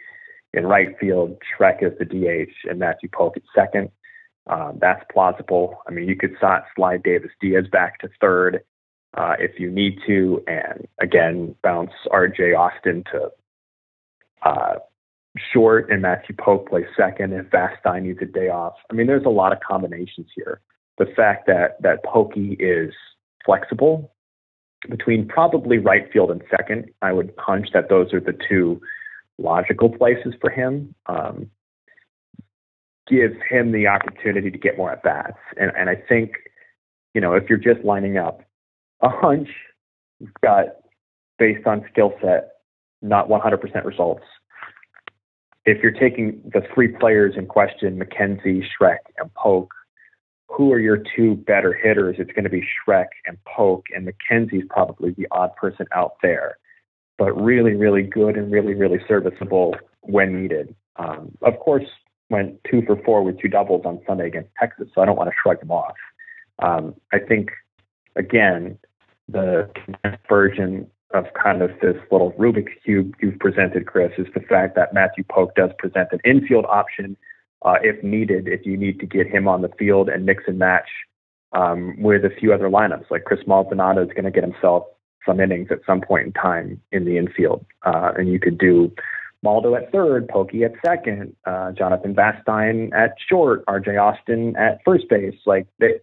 C: in right field, Schreck as the DH, and Matthew Polk at second. Um, that's plausible. I mean, you could slide Davis Diaz back to third uh, if you need to, and again, bounce RJ Austin to uh, short and Matthew Polk plays second if Vastine needs a day off. I mean, there's a lot of combinations here. The fact that that Pokey is flexible between probably right field and second, I would hunch that those are the two logical places for him. Um, gives him the opportunity to get more at bats. And, and I think, you know, if you're just lining up a hunch, you've got based on skill set, not 100% results. If you're taking the three players in question, McKenzie, Schreck, and Polk, who are your two better hitters? It's going to be Schreck and Polk, and McKenzie's probably the odd person out there, but really, really good and really, really serviceable when needed. Um, of course, went two for four with two doubles on Sunday against Texas, so I don't want to shrug them off. Um, I think, again, the version of kind of this little Rubik's Cube you've presented, Chris, is the fact that Matthew Polk does present an infield option uh, if needed, if you need to get him on the field and mix and match um, with a few other lineups. Like Chris Maldonado is going to get himself some innings at some point in time in the infield, uh, and you could do Maldo at third, Pokey at second, uh, Jonathan Vastine at short, RJ Austin at first base. Like they,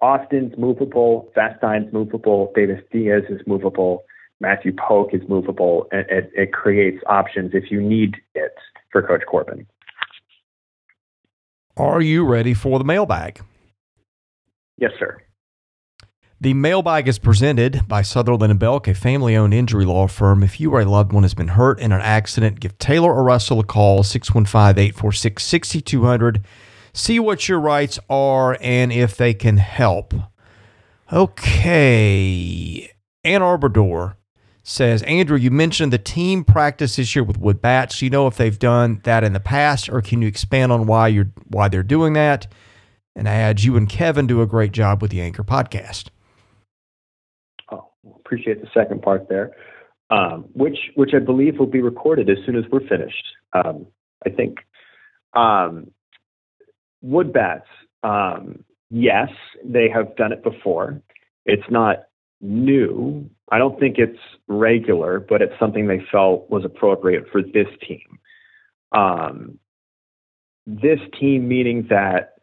C: Austin's movable, Vastine's movable, Davis Diaz is movable. Matthew Polk is movable, it, it creates options if you need it for Coach Corbin.
B: Are you ready for the mailbag?
C: Yes, sir.
B: The mailbag is presented by Sutherland and Belk, a family owned injury law firm. If you or a loved one has been hurt in an accident, give Taylor or Russell a call, 615 846 6200. See what your rights are and if they can help. Okay. Ann Arbor Door says, Andrew, you mentioned the team practice this year with wood bats. Do you know if they've done that in the past, or can you expand on why you're why they're doing that? And adds, you and Kevin do a great job with the Anchor podcast.
C: Oh, appreciate the second part there, um, which which I believe will be recorded as soon as we're finished. Um, I think um, wood bats. Um, yes, they have done it before. It's not new. I don't think it's regular, but it's something they felt was appropriate for this team. Um, this team meaning that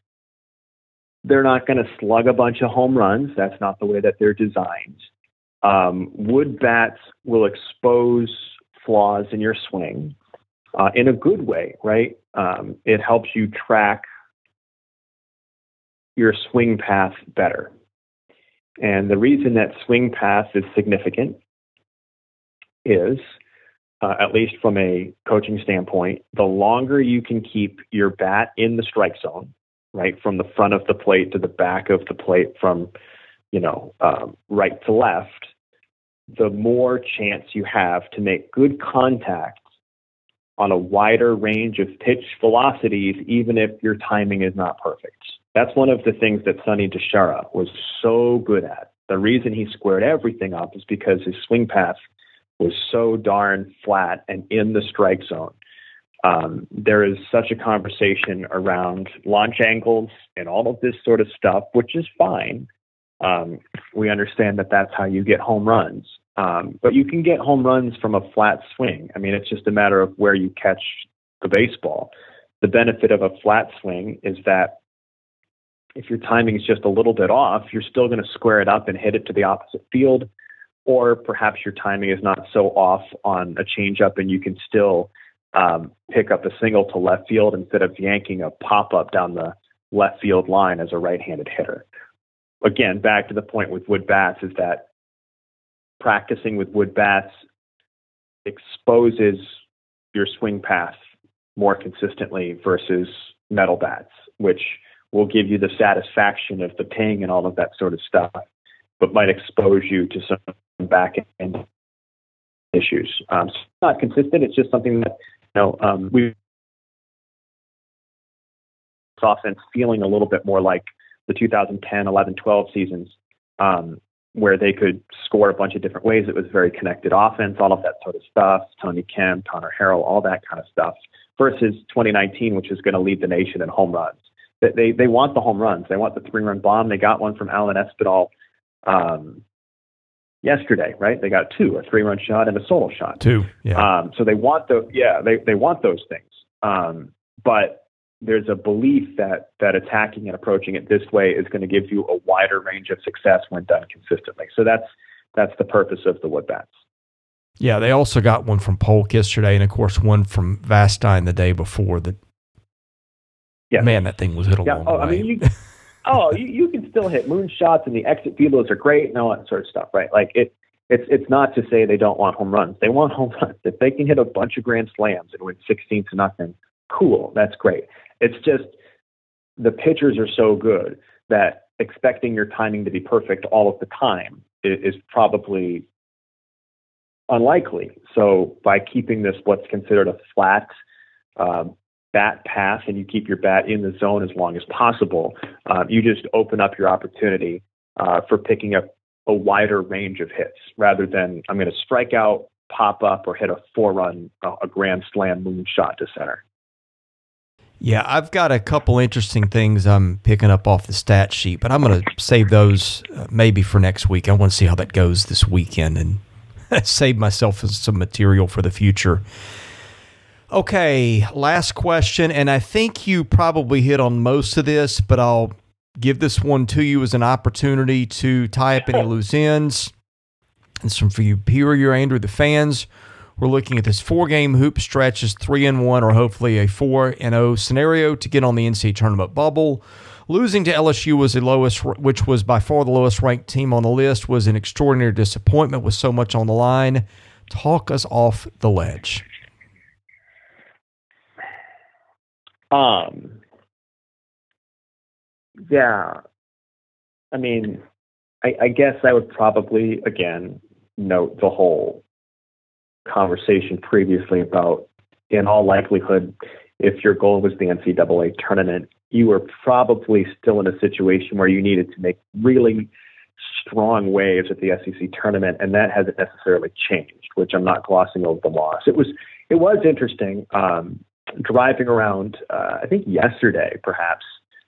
C: they're not going to slug a bunch of home runs. That's not the way that they're designed. Um, wood bats will expose flaws in your swing uh, in a good way, right? Um, it helps you track your swing path better. And the reason that swing path is significant is, uh, at least from a coaching standpoint, the longer you can keep your bat in the strike zone, right, from the front of the plate to the back of the plate, from you know um, right to left, the more chance you have to make good contact on a wider range of pitch velocities, even if your timing is not perfect. That's one of the things that Sonny DiChiara was so good at. The reason he squared everything up is because his swing path was so darn flat and in the strike zone. Um, there is such a conversation around launch angles and all of this sort of stuff, which is fine. Um, we understand that that's how you get home runs. Um, but you can get home runs from a flat swing. I mean, it's just a matter of where you catch the baseball. The benefit of a flat swing is that if your timing is just a little bit off, you're still going to square it up and hit it to the opposite field. Or perhaps your timing is not so off on a changeup and you can still um, pick up a single to left field instead of yanking a pop up down the left field line as a right handed hitter. Again, back to the point with wood bats is that practicing with wood bats exposes your swing path more consistently versus metal bats, which will give you the satisfaction of the ping and all of that sort of stuff, but might expose you to some back end issues. Um, it's not consistent. It's just something that you know um, we offense feeling a little bit more like the 2010, 11, 12 seasons, um, where they could score a bunch of different ways. It was very connected offense, all of that sort of stuff. Tony Kemp, Connor Harrell, all that kind of stuff. Versus 2019, which is going to lead the nation in home runs they they want the home runs. They want the three run bomb. They got one from Alan Espinal um, yesterday, right? They got two, a three run shot and a solo shot.
B: Two, yeah.
C: Um, so they want the yeah they they want those things. Um, but there's a belief that that attacking and approaching it this way is going to give you a wider range of success when done consistently. So that's that's the purpose of the wood bats.
B: Yeah, they also got one from Polk yesterday, and of course one from Vastine the day before that yeah. Man, that thing was hit a yeah. long
C: oh,
B: way.
C: I mean, you, oh, you, you can still hit moon shots and the exit fielders are great and all that sort of stuff, right? Like it, it's it's not to say they don't want home runs. They want home runs. If they can hit a bunch of grand slams and win sixteen to nothing, cool. That's great. It's just the pitchers are so good that expecting your timing to be perfect all of the time is, is probably unlikely. So by keeping this what's considered a flat um, bat path and you keep your bat in the zone as long as possible, um, you just open up your opportunity uh, for picking up a wider range of hits rather than I'm going to strike out, pop up, or hit a four run, uh, a grand slam moonshot to center.
B: Yeah, I've got a couple interesting things I'm picking up off the stat sheet, but I'm going to save those uh, maybe for next week. I want to see how that goes this weekend and *laughs* save myself some material for the future. Okay, last question. And I think you probably hit on most of this, but I'll give this one to you as an opportunity to tie up any loose ends. And some for you here, your Andrew, the fans. We're looking at this four-game hoop stretch as three and one, or hopefully a four and zero scenario to get on the NCAA tournament bubble. Losing to LSU was the lowest, which was by far the lowest ranked team on the list, was an extraordinary disappointment with so much on the line. Talk us off the ledge.
C: Um. Yeah. I mean, I, I guess I would probably again note the whole conversation previously about, in all likelihood, if your goal was the NCAA tournament, you were probably still in a situation where you needed to make really strong waves at the SEC tournament, and that hasn't necessarily changed. Which I'm not glossing over the loss. It was it was interesting um, driving around. Uh, I think yesterday, perhaps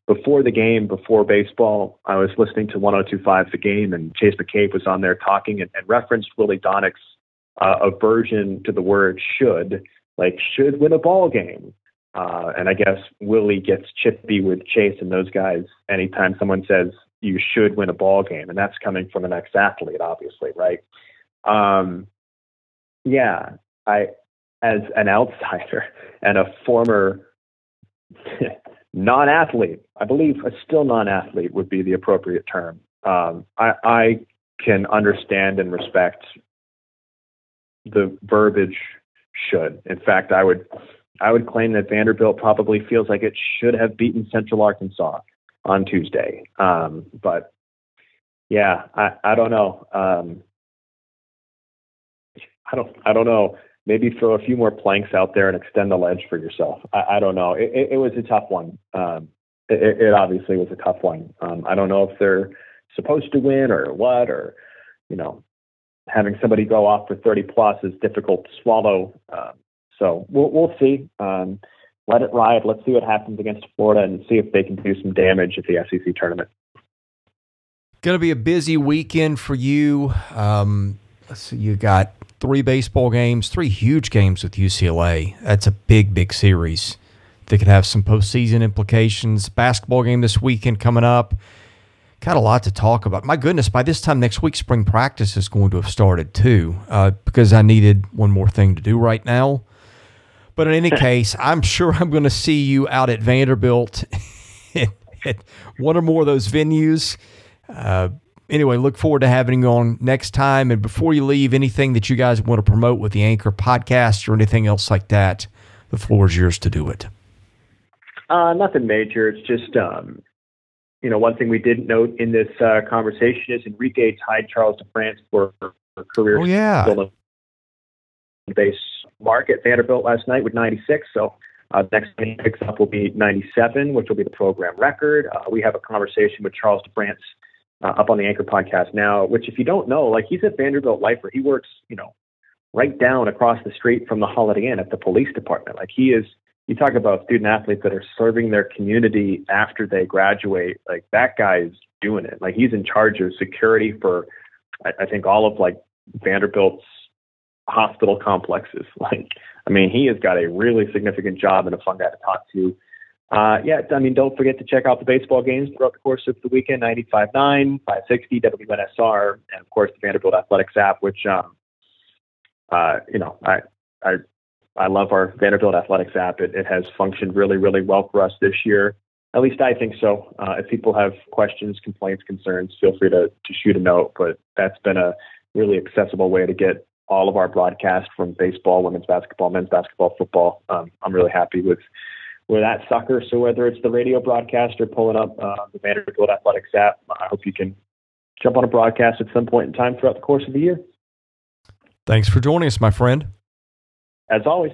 C: before the game, before baseball, I was listening to 102.5 The Game, and Chase McCabe was on there talking and, and referenced Willie Daunic's uh, aversion to the word should, like should win a ball game. Uh, and I guess Willie gets chippy with Chase and those guys anytime someone says you should win a ball game, and that's coming from an ex-athlete, obviously, right? Um, yeah, I, as an outsider and a former non-athlete, I believe a still non-athlete would be the appropriate term. Um, I, I can understand and respect the verbiage should. In fact, I would I would claim that Vanderbilt probably feels like it should have beaten Central Arkansas on Tuesday. Um, but yeah, I, I don't know. Um, I don't I don't know. Maybe throw a few more planks out there and extend the ledge for yourself. I, I don't know. It, it, it, was a tough one. Um, it, it, obviously was a tough one. Um, I don't know if they're supposed to win or what, or you know, having somebody go off for 30 plus is difficult to swallow. Um, so we'll, we'll see. Um, let it ride. Let's see what happens against Florida and see if they can do some damage at the SEC tournament.
B: Going to be a busy weekend for you. Um, see, you got three baseball games, three huge games with UCLA. That's a big, big series that could have some postseason implications. Basketball game this weekend coming up. Got a lot to talk about. My goodness, by this time next week, spring practice is going to have started too, uh, because I needed one more thing to do right now. But in any *laughs* case, I'm sure I'm going to see you out at Vanderbilt *laughs* at one or more of those venues. Uh, anyway, look forward to having you on next time. And before you leave, anything that you guys want to promote with the Anchor podcast or anything else like that, the floor is yours to do it.
C: Uh, nothing major. It's just, um, you know, one thing we didn't note in this uh, conversation is Enrique tied Charles DeFrance for, for career.
B: Oh, yeah.
C: Base mark at Vanderbilt last night with 96. So uh, next thing he picks up will be 97, which will be the program record. Uh, we have a conversation with Charles DeFrance uh, up on the Anchor podcast now, which if you don't know, like he's a Vanderbilt lifer. He works, you know, right down across the street from the Holiday Inn at the police department. Like he is, you talk about student athletes that are serving their community after they graduate. Like that guy is doing it. Like he's in charge of security for, I, I think all of like Vanderbilt's hospital complexes. *laughs* Like, I mean, he has got a really significant job and a fun guy to talk to. Uh, yeah, I mean, don't forget to check out the baseball games throughout the course of the weekend 95.9, 560, WNSR, and of course the Vanderbilt Athletics app, which, um, uh, you know, I, I, I love our Vanderbilt Athletics app. It, it has functioned really, really well for us this year. At least I think so. Uh, if people have questions, complaints, concerns, feel free to, to shoot a note. But that's been a really accessible way to get all of our broadcasts from baseball, women's basketball, men's basketball, football. Um, I'm really happy with with that sucker. So whether it's the radio broadcast or pulling up uh, the Vanderbilt Athletics app, I hope you can jump on a broadcast at some point in time throughout the course of the year.
B: Thanks for joining us, my friend.
C: As always.